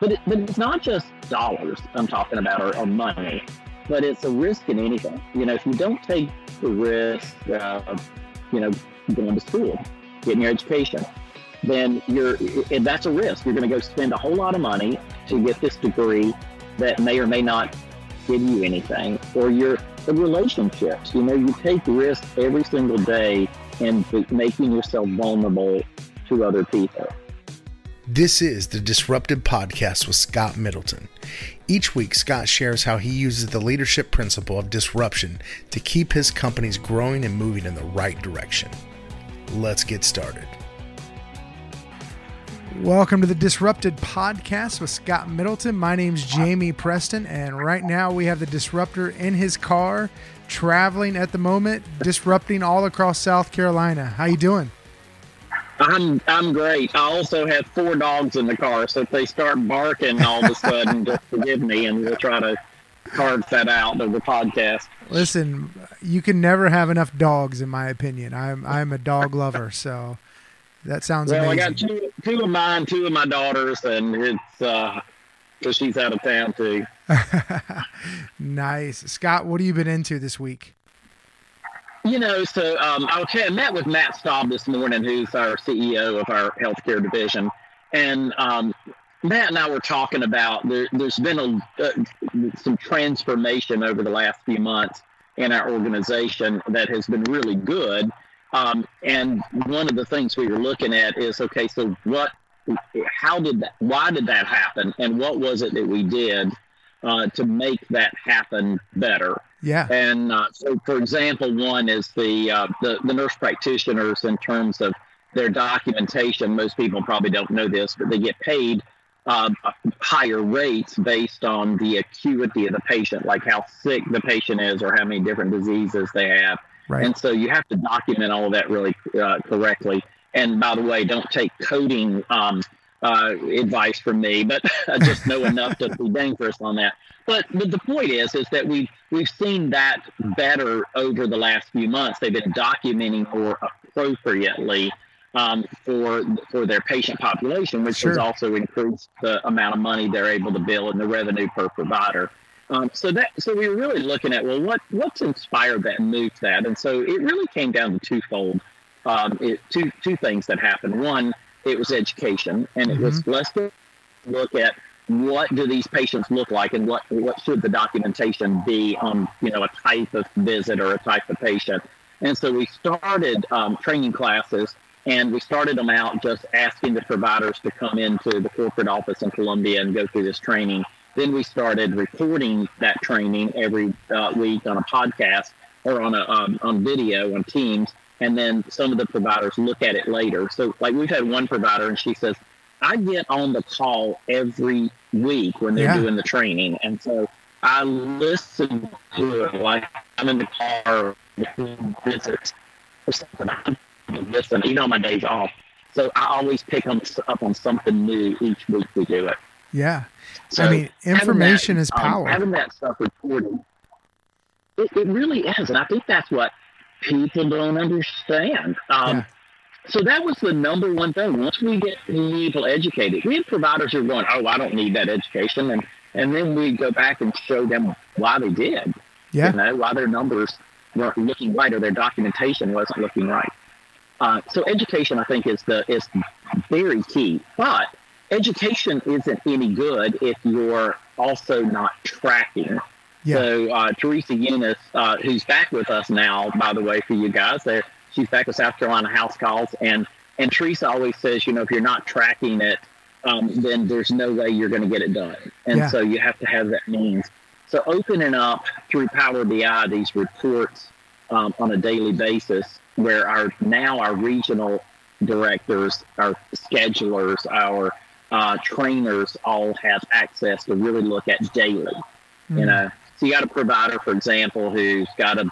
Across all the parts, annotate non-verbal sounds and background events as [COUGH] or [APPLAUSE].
but it, but it's not just dollars I'm talking about or, or money, but it's a risk in anything. You know, if you don't take the risk of, you know, going to school, getting your education, then you're and that's a risk. You're going to go spend a whole lot of money to get this degree that may or may not give you anything, or your the relationships. You know, you take risks every single day and making yourself vulnerable to other people. This is the Disrupted Podcast with Scott Middleton. Each week, Scott shares how he uses the leadership principle of disruption to keep his companies growing and moving in the right direction. Let's get started. Welcome to the Disrupted Podcast with Scott Middleton. My name's Jamie Preston, and right now we have the Disruptor in his car, traveling at the moment, disrupting all across South Carolina. How you doing? I'm I'm great. I also have four dogs in the car, so if they start barking all of a sudden, [LAUGHS] just forgive me, and we'll try to carve that out of the podcast. Listen, you can never have enough dogs, in my opinion. I'm I'm a dog lover, so that sounds well, amazing. I got two, two of mine, two of my daughters, and it's uh, she's out of town too. [LAUGHS] nice, Scott. What have you been into this week? You know, so um, I met with Matt Staub this morning, who's our CEO of our healthcare division, and um, Matt and I were talking about there, has been a, uh, some transformation over the last few months in our organization that has been really good. Um, and one of the things we were looking at is okay, so what, how did that, why did that happen? And what was it that we did uh, to make that happen better? Yeah. And uh, so, for example, one is the, uh, the, the nurse practitioners in terms of their documentation. Most people probably don't know this, but they get paid uh, higher rates based on the acuity of the patient, like how sick the patient is or how many different diseases they have. Right. And so you have to document all of that really uh, correctly. And by the way, don't take coding um, uh, advice from me, but [LAUGHS] I just know enough to be dangerous on that. But but the point is is that we've we've seen that better over the last few months. They've been documenting more appropriately um, for for their patient population, which sure. has also increased the amount of money they're able to bill and the revenue per provider. Um, so that so we were really looking at well, what what's inspired that and moved that, and so it really came down to twofold. Um, it, two two things that happened. One, it was education, and mm-hmm. it was mm-hmm. let's look at what do these patients look like, and what what should the documentation be on you know a type of visit or a type of patient. And so we started um, training classes, and we started them out just asking the providers to come into the corporate office in Columbia and go through this training then we started recording that training every uh, week on a podcast or on a um, on video on Teams, and then some of the providers look at it later. So, like we've had one provider, and she says, "I get on the call every week when they're yeah. doing the training, and so I listen to it like I'm in the car between visits or something. I listen, even on my days off. So I always pick up on something new each week we do it. Yeah. So I mean, information that, is um, power. Um, having that stuff recorded, it, it, really is, and I think that's what people don't understand. Um, yeah. So that was the number one thing. Once we get people educated, we have providers who are going, "Oh, I don't need that education," and and then we go back and show them why they did. Yeah. You know, why their numbers weren't looking right or their documentation wasn't looking right. Uh, so education, I think, is the is very key. But education isn't any good if you're also not tracking. Yeah. So uh, Teresa Eunice, uh, who's back with us now, by the way, for you guys, there she's back with South Carolina House Calls, and and Teresa always says, you know, if you're not tracking it, um, then there's no way you're going to get it done, and yeah. so you have to have that means. So opening up through Power BI these reports um, on a daily basis, where our now our regional directors, our schedulers, our uh, trainers all have access to really look at daily. Mm. You know, so you got a provider, for example, who's got a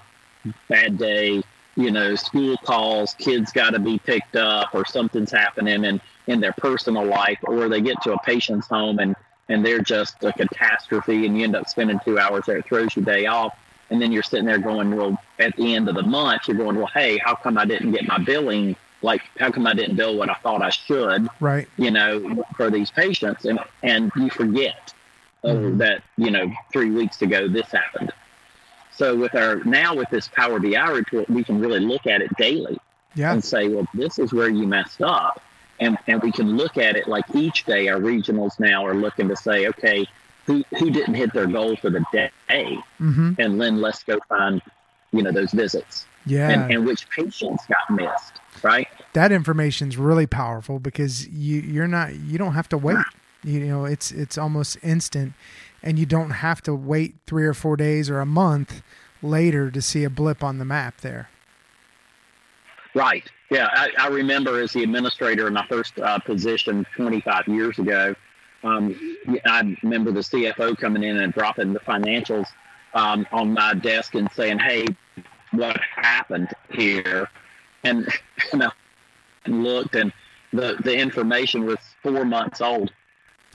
bad day. You know, school calls, kids got to be picked up, or something's happening in in their personal life, or they get to a patient's home and and they're just a catastrophe, and you end up spending two hours there. It throws your day off, and then you're sitting there going, well, at the end of the month, you're going, well, hey, how come I didn't get my billing like how come I didn't bill what I thought I should, right? You know, for these patients, and and you forget mm-hmm. that you know three weeks ago this happened. So with our now with this Power BI report, we can really look at it daily yeah. and say, well, this is where you messed up, and and we can look at it like each day. Our regionals now are looking to say, okay, who who didn't hit their goal for the day, mm-hmm. and then let's go find you know those visits yeah and, and which patients got missed right that information is really powerful because you you're not you don't have to wait you know it's it's almost instant and you don't have to wait three or four days or a month later to see a blip on the map there right yeah i, I remember as the administrator in my first uh, position 25 years ago um, i remember the cfo coming in and dropping the financials um, on my desk and saying, "Hey, what happened here?" And, [LAUGHS] and I looked, and the the information was four months old.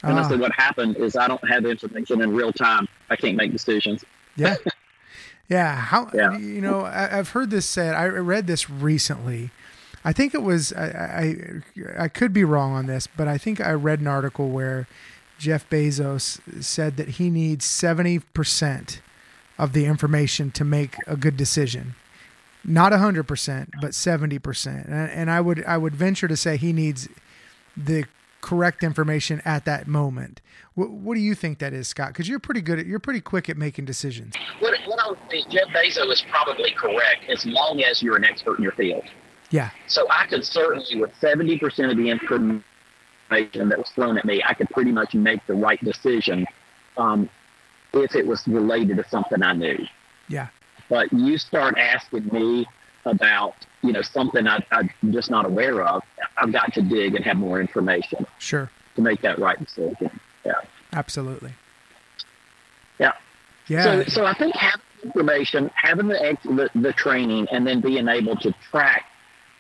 Said, ah. "What happened is I don't have information in real time. I can't make decisions." Yeah, [LAUGHS] yeah. How yeah. you know? I, have heard this said. I read this recently. I think it was. I, I I could be wrong on this, but I think I read an article where Jeff Bezos said that he needs seventy percent of the information to make a good decision. Not 100%, but 70%. And, and I would I would venture to say he needs the correct information at that moment. What, what do you think that is, Scott? Because you're pretty good at you're pretty quick at making decisions. What, what I would think Jeff Bezos is probably correct as long as you're an expert in your field. Yeah. So I could certainly, with seventy percent of the information that was thrown at me, I could pretty much make the right decision. Um, if it was related to something I knew. Yeah. But you start asking me about, you know, something I, I'm just not aware of, I've got to dig and have more information. Sure. To make that right decision. Yeah. Absolutely. Yeah. Yeah. So, so I think having information, having the, the, the training, and then being able to track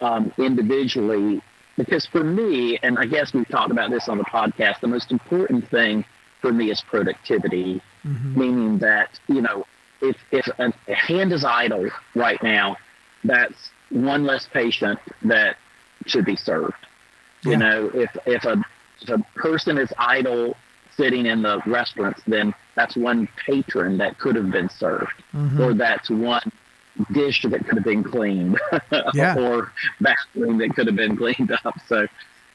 um, individually, because for me, and I guess we've talked about this on the podcast, the most important thing for me is productivity mm-hmm. meaning that you know if if a hand is idle right now, that's one less patient that should be served. Yeah. You know, if if a if a person is idle sitting in the restaurants, then that's one patron that could have been served, mm-hmm. or that's one dish that could have been cleaned, [LAUGHS] yeah. or bathroom that could have been cleaned up. So,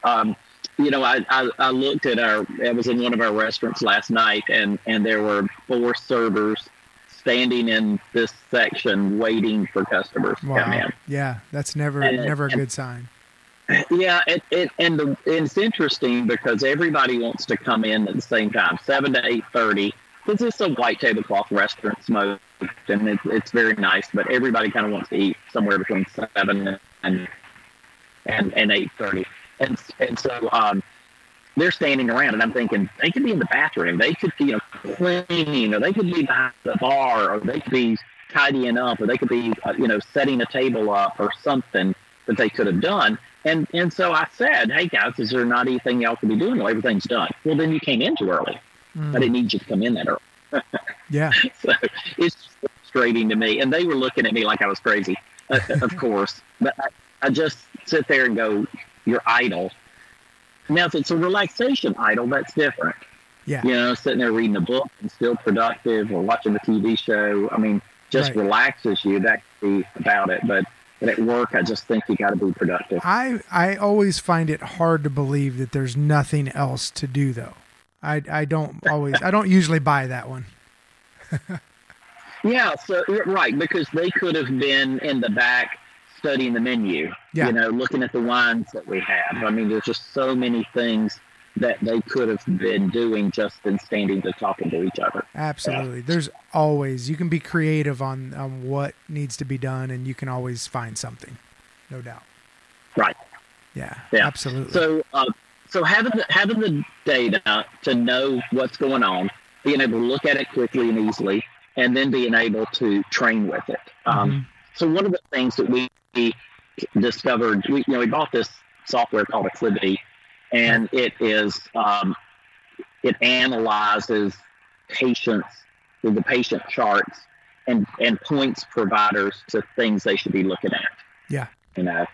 um, you know, I, I, I, looked at our, I was in one of our restaurants last night and, and there were four servers standing in this section waiting for customers wow. to come in. Yeah. That's never, and, never a and, good sign. Yeah. It, it, and the, it's interesting because everybody wants to come in at the same time, seven to 8.30. This is a white tablecloth restaurant smoke and it's, it's very nice, but everybody kind of wants to eat somewhere between seven and, and, and 8.30 and and so um, they're standing around, and I'm thinking they could be in the bathroom, they could be you know cleaning, or they could be behind the bar, or they could be tidying up, or they could be uh, you know setting a table up, or something that they could have done. And and so I said, hey guys, is there not anything y'all could be doing? Well, everything's done. Well, then you came in too early. Mm. I didn't need you to come in that early. [LAUGHS] yeah. [LAUGHS] So it's frustrating to me, and they were looking at me like I was crazy, uh, of course. But I, I just sit there and go, you're idle. Now, if it's a relaxation idle, that's different. Yeah. You know, sitting there reading a book and still productive or watching a TV show. I mean, just right. relaxes you. That could be about it. But, but at work, I just think you got to be productive. I, I always find it hard to believe that there's nothing else to do, though. I, I don't always, I don't usually buy that one. [LAUGHS] yeah. So, right. Because they could have been in the back studying the menu, yeah. you know, looking at the wines that we have. I mean, there's just so many things that they could have been doing just in standing to talking to each other. Absolutely. Yeah. There's always, you can be creative on, on what needs to be done and you can always find something, no doubt. Right. Yeah, yeah. absolutely. So, uh, so having the, having the data to know what's going on, being able to look at it quickly and easily, and then being able to train with it. Um, mm-hmm. So one of the things that we discovered, we, you know, we bought this software called Acclivity, and it is um, it analyzes patients, the patient charts, and and points providers to things they should be looking at. Yeah, you know,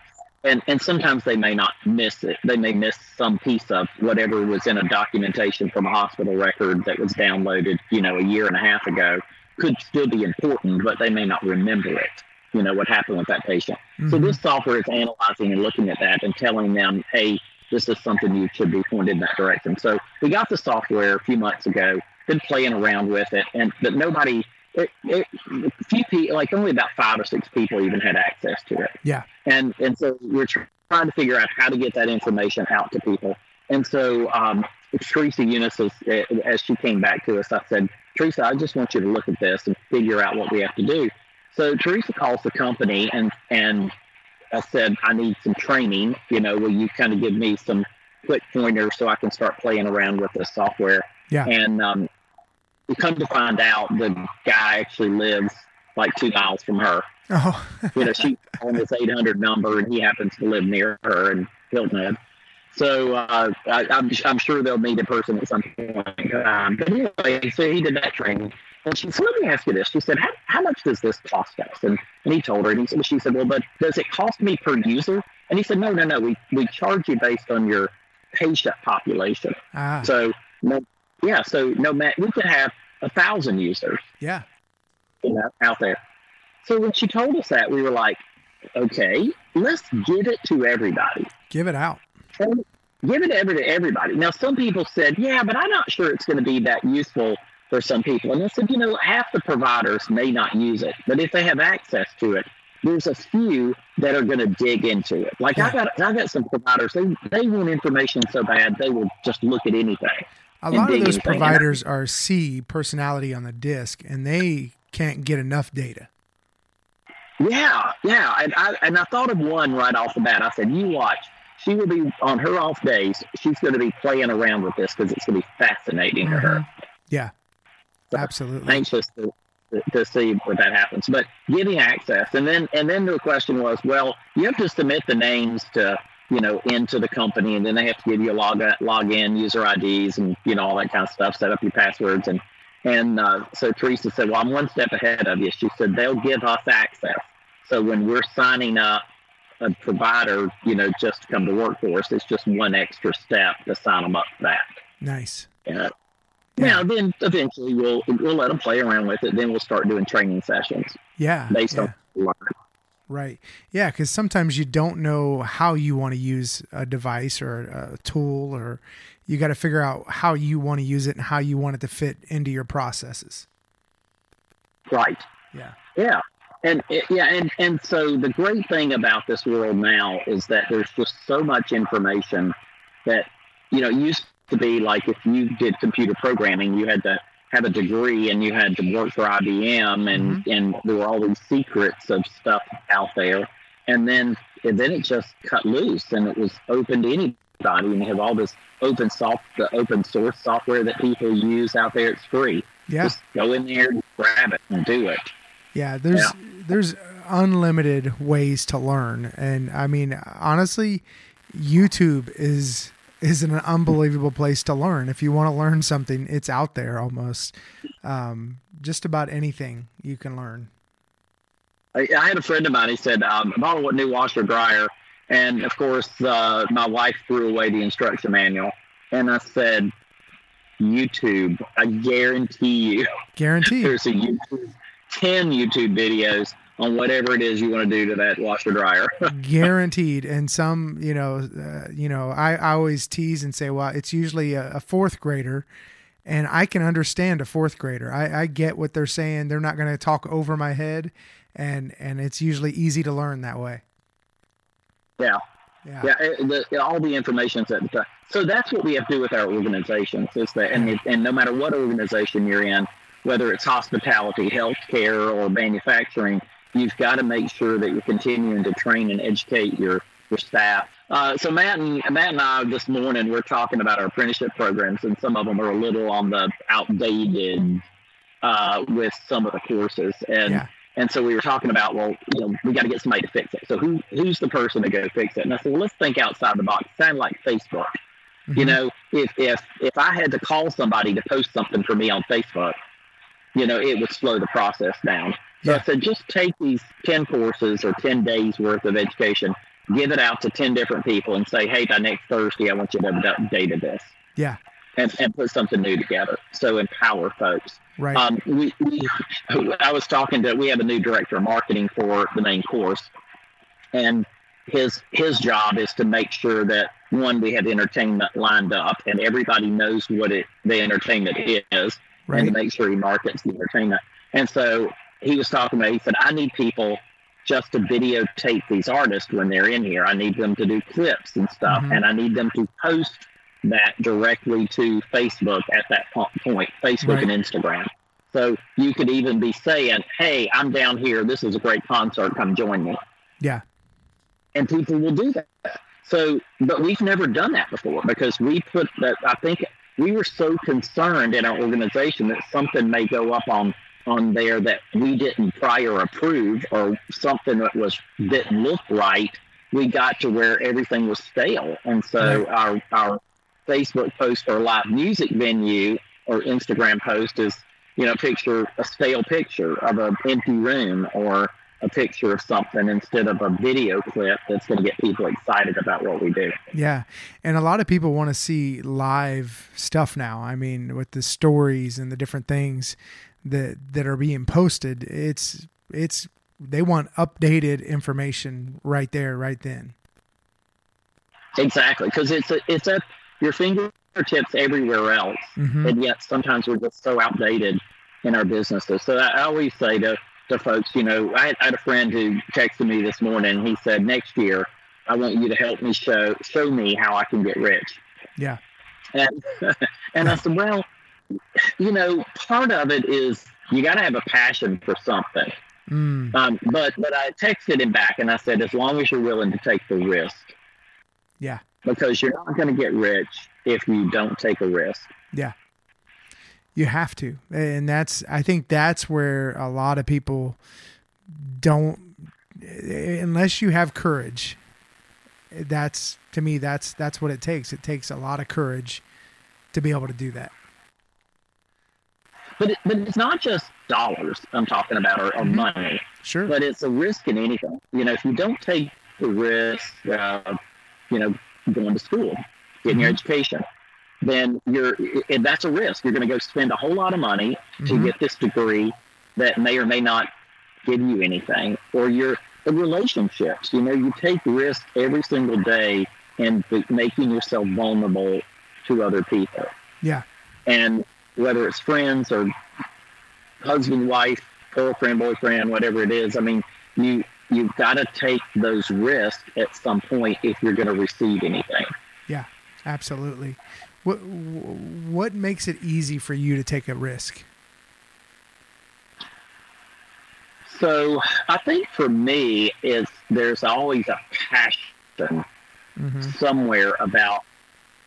and and sometimes they may not miss it. They may miss some piece of whatever was in a documentation from a hospital record that was downloaded, you know, a year and a half ago. Could still be important, but they may not remember it. You know what happened with that patient. Mm-hmm. So this software is analyzing and looking at that and telling them, hey, this is something you should be pointed in that direction. So we got the software a few months ago, been playing around with it, and but nobody it, it, few people, like only about five or six people even had access to it. Yeah. And and so we're trying to figure out how to get that information out to people. And so um, Teresa Eunice, as, as she came back to us, I said, Teresa, I just want you to look at this and figure out what we have to do. So Teresa calls the company and and I said, I need some training. You know, will you kind of give me some quick pointers so I can start playing around with the software? Yeah. And um, we come to find out the guy actually lives like two miles from her. Oh. you know, she [LAUGHS] on this 800 number, and he happens to live near her in Hilton Head. So uh, I, am I'm, I'm sure they'll meet in person at some point. Um, but anyway, so he did that training. And she said, let me ask you this. She said, how, how much does this cost us? And, and he told her, and he said, she said, well, but does it cost me per user? And he said, no, no, no. We, we charge you based on your patient population. Ah. So no, yeah, so no matter we could have a thousand users. Yeah. You know, out there. So when she told us that, we were like, okay, let's give it to everybody. Give it out. And give it ever to everybody. Now, some people said, yeah, but I'm not sure it's going to be that useful for some people. And I said, you know, half the providers may not use it, but if they have access to it, there's a few that are going to dig into it. Like yeah. I got, I got some providers. They they want information so bad they will just look at anything. A lot of those providers are C personality on the DISC, and they can't get enough data. Yeah, yeah, and I and I thought of one right off the bat. I said, "You watch. She will be on her off days. She's going to be playing around with this because it's going to be fascinating mm-hmm. to her." Mm-hmm. Yeah, so absolutely. Anxious to, to see what that happens, but getting access, and then and then the question was, well, you have to submit the names to you know, into the company, and then they have to give you a log log in, user IDs, and you know all that kind of stuff. Set up your passwords, and and uh, so Teresa said, "Well, I'm one step ahead of you." She said they'll give us access. So when we're signing up a provider, you know, just to come to work for us, it's just one extra step to sign them up for that. Nice. Yeah. Now, then eventually we'll we'll let them play around with it. Then we'll start doing training sessions. Yeah. Based yeah. on. Right. Yeah, because sometimes you don't know how you want to use a device or a tool, or you got to figure out how you want to use it and how you want it to fit into your processes. Right. Yeah. Yeah. And eh, yeah, and, and so the great thing about this world now is that there's just so much information that, you know, used to be like if you did computer programming, you had to have a degree and you had to work for IBM and mm-hmm. and there were all these secrets of stuff out there. And then and then it just cut loose and it was open to anybody and you have all this open soft the open source software that people use out there. It's free. Yeah. Just go in there and grab it and do it. Yeah there's yeah. there's unlimited ways to learn. And i mean honestly youtube is is an unbelievable place to learn. If you want to learn something, it's out there almost. Um, just about anything you can learn. I, I had a friend of mine. He said, um, "I bought a new washer dryer," and of course, uh, my wife threw away the instruction manual. And I said, "YouTube, I guarantee you, guarantee [LAUGHS] there's a YouTube, ten YouTube videos on whatever it is you want to do to that washer dryer. [LAUGHS] Guaranteed. And some, you know, uh, you know, I, I always tease and say, well, it's usually a, a fourth grader. And I can understand a fourth grader. I, I get what they're saying. They're not going to talk over my head, and and it's usually easy to learn that way. Yeah, yeah. yeah it, the, all the information's at the top. So that's what we have to do with our organizations. Is that, and and no matter what organization you're in, whether it's hospitality, healthcare, or manufacturing, you've got to make sure that you're continuing to train and educate your your staff. Uh, so Matt and Matt and I this morning we're talking about our apprenticeship programs, and some of them are a little on the outdated uh, with some of the courses, and yeah. and so we were talking about well, you know, we got to get somebody to fix it. So who who's the person to go fix it? And I said, well, let's think outside the box. Sound like Facebook. Mm-hmm. You know, if if if I had to call somebody to post something for me on Facebook, you know, it would slow the process down. So yeah. I said, just take these 10 courses or 10 days worth of education, give it out to 10 different people and say, hey, by next Thursday, I want you to have updated this. Yeah. And, and put something new together. So empower folks. Right. Um, we, we, I was talking to, we have a new director of marketing for the main course. And his his job is to make sure that one we have entertainment lined up and everybody knows what it the entertainment is right. and to make sure he markets the entertainment and so he was talking about he said i need people just to videotape these artists when they're in here i need them to do clips and stuff Mhm. and i need them to post that directly to facebook at that point facebook Right. and instagram so you could even be saying hey i'm down here this is a great concert come join me Yeah. and people will do that. So, but we've never done that before because we put that. I think we were so concerned in our organization that something may go up on on there that we didn't prior approve or something that was didn't look right. We got to where everything was stale, and so our our Facebook post or live music venue or Instagram post is you know picture a stale picture of an empty room or a picture of something instead of a video clip that's going to get people excited about what we do. Yeah. And a lot of people want to see live stuff now. I mean, with the stories and the different things that that are being posted, it's it's they want updated information right there, right then. Exactly, because it's a, it's at your fingertips everywhere else, hmm and yet sometimes we're just so outdated in our businesses. So I, I always say to to folks, you know, I had, I had a friend who texted me this morning. He said, "Next year, I want you to help me show show me how I can get rich." Yeah. And [LAUGHS] and I said, well, you know, part of it is you got to have a passion for something. Mm, Um, but but I texted him back and I said, as long as you're willing to take the risk, yeah. because you're not going to get rich if you don't take a risk. Yeah. You have to. And that's I think that's where a lot of people don't unless you have courage. That's to me that's that's what it takes. It takes a lot of courage to be able to do that. But it, but it's not just dollars I'm talking about or, or Mhm. money, Sure. but it's a risk in anything. You know, if you don't take the risk of, you know, going to school, getting your Mhm. education, then you're and that's a risk. You're going to go spend a whole lot of money to Mhm. get this degree that may or may not give you anything, or your relationships. You know, you take risk every single day and making yourself vulnerable to other people. Yeah. And whether it's friends or husband, wife, girlfriend, boyfriend, whatever it is, I mean, you you've got to take those risks at some point if you're going to receive anything. Yeah, absolutely. What what makes it easy for you to take a risk? So I think for me, is there's always a passion hmm somewhere about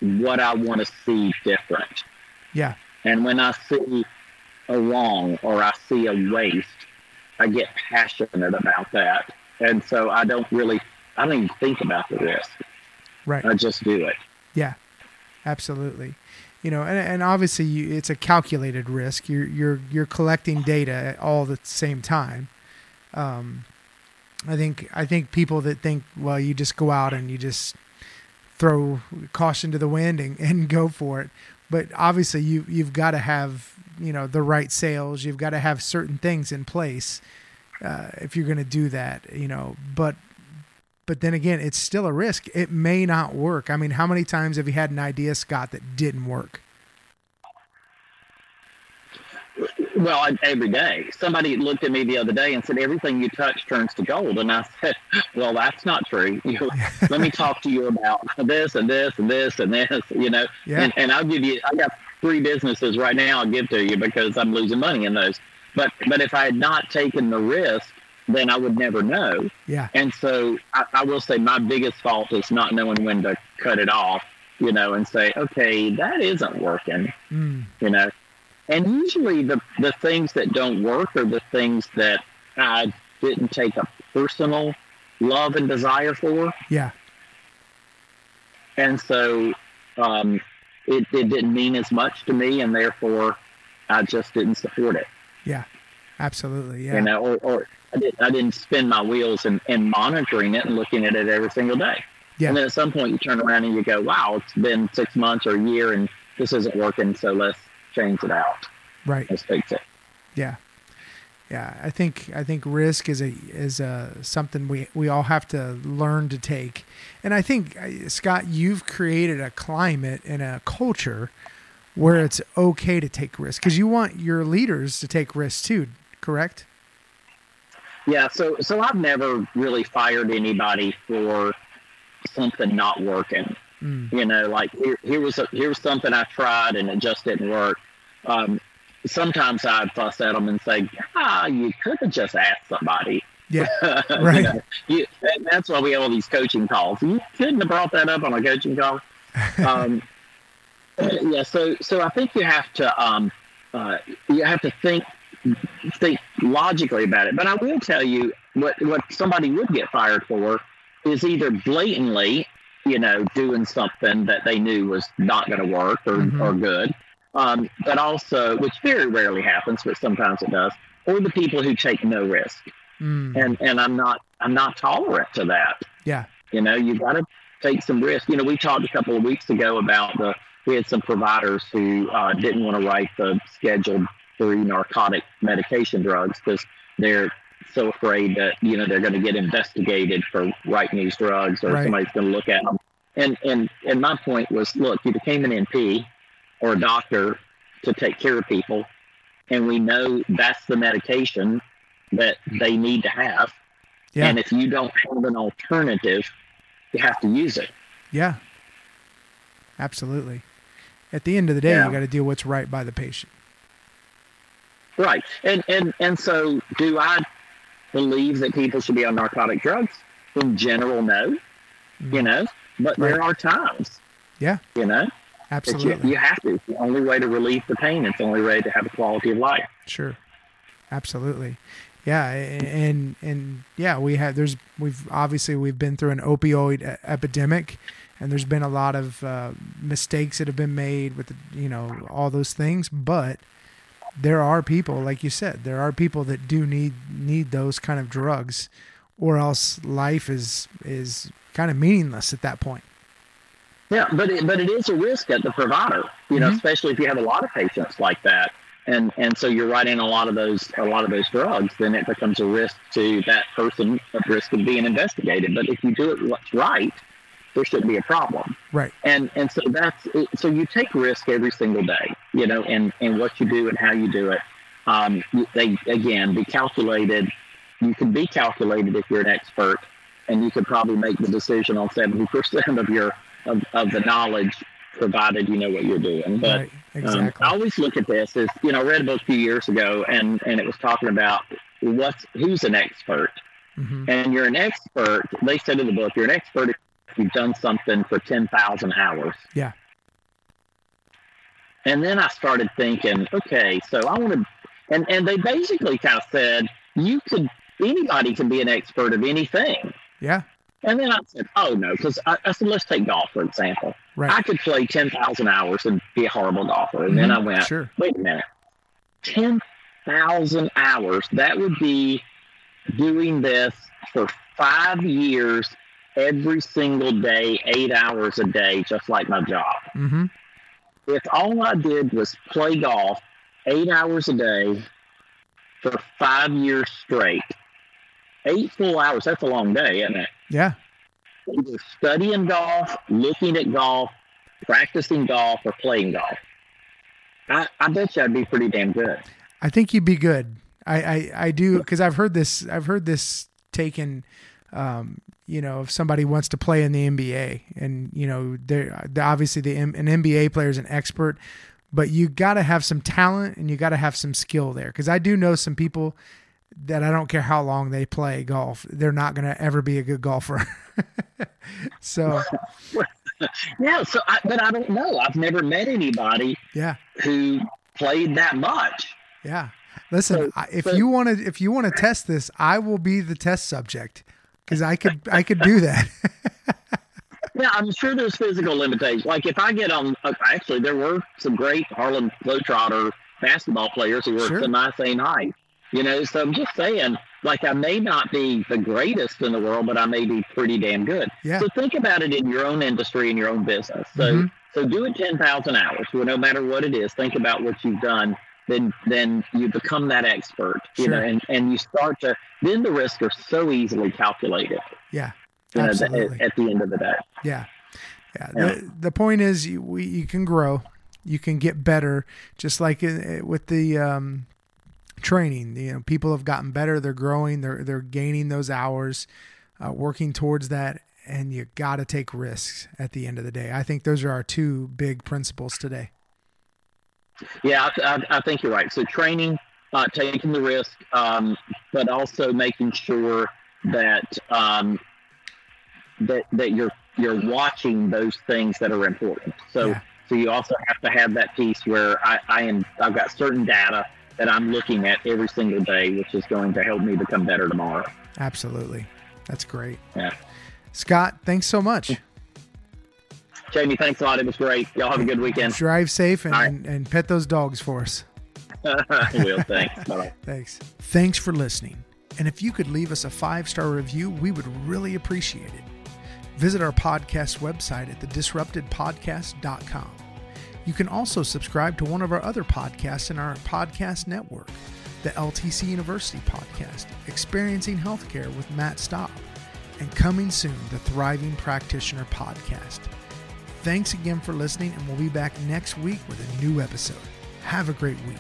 what I want to see different. Yeah. And when I see a wrong or I see a waste, I get passionate about that. And so I don't really, I don't even think about the risk. Right. I just do it. Yeah, absolutely. You know, and, and obviously you, it's a calculated risk. You're you're you're collecting data at all the same time. Um, I think I think people that think well, you just go out and you just throw caution to the wind and, and go for it. But obviously you you've got to have you know the right sales. You've got to have certain things in place uh, if you're going to do that. You know, but but then again, it's still a risk. It may not work. I mean, how many times have you had an idea, Scott, that didn't work? Well, I, every day. Somebody looked at me the other day and said, everything you touch turns to gold. And I said, [LAUGHS] well, that's not true. [LAUGHS] You know, let me talk to you about this and this and this and this, [LAUGHS] you know, Yeah. and, and I'll give you, I got three businesses right now I'll give to you because I'm losing money in those. But, but if I had not taken the risk, then I would never know. Yeah. And so I, I will say my biggest fault is not knowing when to cut it off, you know, and say, okay, that isn't working Mm, you know. And usually the the things that don't work are the things that I didn't take a personal love and desire for, yeah. and so um, it it didn't mean as much to me, and therefore I just didn't support it. Yeah, absolutely. Yeah. You know, or, or I, did, I didn't spin my wheels and, and monitoring it and looking at it every single day. Yeah. And then at some point you turn around and you go, wow, it's been six months or a year and this isn't working, so let's change it out. Right. Let's fix it. Yeah. Yeah, I think I think risk is a is a something we we all have to learn to take, and I think Scott, you've created a climate and a culture where it's okay to take risk because you want your leaders to take risks too. Correct? Yeah. So so I've never really fired anybody for something not working. Mm. You know, like here, here was a, here was something I tried and it just didn't work. Um, sometimes I'd fuss at them and say, "Ah, you could have just asked somebody." Yeah, [LAUGHS] You right. know, you- and that's why we have all these coaching calls. You couldn't have brought that up on a coaching call. [LAUGHS] Um, yeah, so so I think you have to um, uh, you have to think think logically about it. But I will tell you what what somebody would get fired for is either blatantly, you know, doing something that they knew was not going to work or, Mhm. or good, um, but also, which very rarely happens, but sometimes it does, or the people who take no risk. Mm. And and I'm not I'm not tolerant to that. Yeah. You know, you got to take some risk. You know, we talked a couple of weeks ago about the we had some providers who uh, didn't want to write the scheduled three narcotic medication drugs because they're so afraid that you know they're going to get investigated for writing these drugs or Right. somebody's going to look at them. And and and my point was, look, you became an NP or a doctor to take care of people, and we know that's the medication that they need to have. Yeah. And if you don't have an alternative, you have to use it. Yeah. Absolutely. At the end of the day, Yeah. you got to do what's right by the patient. Right. And and and so do I believe that people should be on narcotic drugs? In general, no. You mm-hmm. know, but there are times. Yeah. You know, Absolutely. you, you have to. It's the only way to relieve the pain. It's the only way to have a quality of life. Sure. Absolutely. Yeah, and and yeah, we have there's we've obviously we've been through an opioid epidemic and there's been a lot of uh, mistakes that have been made with the, you know all those things, but there are people like you said, there are people that do need need those kind of drugs or else life is is kind of meaningless at that point. Yeah, but it, but it is a risk at the provider, you know, Mhm. especially if you have a lot of patients like that, and and so you're writing a lot of those a lot of those drugs, then it becomes a risk to that person, a risk of being investigated. But if you do it what's right, there shouldn't be a problem. Right. And and so that's so you take risk every single day, you know, and and what you do and how you do it. Um, they again be calculated. You can be calculated if you're an expert, and you could probably make the decision on seventy percent of your of, of the knowledge, provided you know what you're doing. But right. um, I always look at this as you know, I read a book a few years ago, and and it was talking about what's who's an expert, hmm and you're an expert. They said in the book, you're an expert if you've done something for ten thousand hours. Yeah. And then I started thinking, okay, so I want to, and and they basically kind of said you could anybody can be an expert of anything. Yeah. And then I said, oh no, because I, I said let's take golf for example. Right. I could play ten thousand hours and be a horrible golfer. And then Mhm. I went, Sure. wait a minute, ten thousand hours. That would be doing this for five years, every single day, eight hours a day, just like my job. hmm If all I did was play golf eight hours a day for five years straight, eight full hours, that's a long day, isn't it? Yeah. Either studying golf, looking at golf, practicing golf, or playing golf. I, I bet you I'd be pretty damn good. I think you'd be good. I I, I do because I've heard this. I've heard this taken. Um, you know, if somebody wants to play in the NBA, and you know, they're they're obviously the an NBA player is an expert, but you got to have some talent and you got to have some skill there. Because I do know some people that I don't care how long they play golf, they're not going to ever be a good golfer. [LAUGHS] so [LAUGHS] Yeah, so I, but I don't know. I've never met anybody yeah, who played that much. yeah. Listen, So- if so- you want to, if you want to test this, I will be the test subject because I could, I could do that. [LAUGHS] Yeah, I'm sure there's physical limitations. Like if I get on, uh, actually, there were some great Harlem Globetrotter basketball players who were Sure. semi same height. You know, so I'm just saying, like I may not be the greatest in the world, but I may be pretty damn good. Yeah. So think about it in your own industry and your own business. So Mhm. so do it ten thousand hours. Well, no matter what it is, think about what you've done. Then then you become that expert. You Sure. know, and, and you start to then the risks are so easily calculated. Yeah. You know, Absolutely. at, at the end of the day. Yeah. Yeah. Yeah. The, the point is you, we, you can grow, you can get better, just like uh, with the um, training, you know, people have gotten better. They're growing, they're, they're gaining those hours, uh, working towards that. And you got to take risks at the end of the day. I think those are our two big principles today. Yeah, I, I, I think you're right. So training, uh, taking the risk, um, but also making sure that um, that that you're you're watching those things that are important. So Yeah. so you also have to have that piece where I, I am I've got certain data that I'm looking at every single day, which is going to help me become better tomorrow. Absolutely. That's great. Yeah. Scott, thanks so much. Jamie, thanks a lot. It was great. Y'all have a good weekend. Drive safe and, right. and, and pet those dogs for us. I [LAUGHS] will. Thanks. Bye. [LAUGHS] Thanks. Thanks for listening. And if you could leave us a five star review, we would really appreciate it. Visit our podcast website at thedisruptedpodcast.com. You can also subscribe to one of our other podcasts in our podcast network, the LTC University podcast, Experiencing Healthcare with Matt Staub, and coming soon, the Thriving Practitioner podcast. Thanks again for listening, and we'll be back next week with a new episode. Have a great week.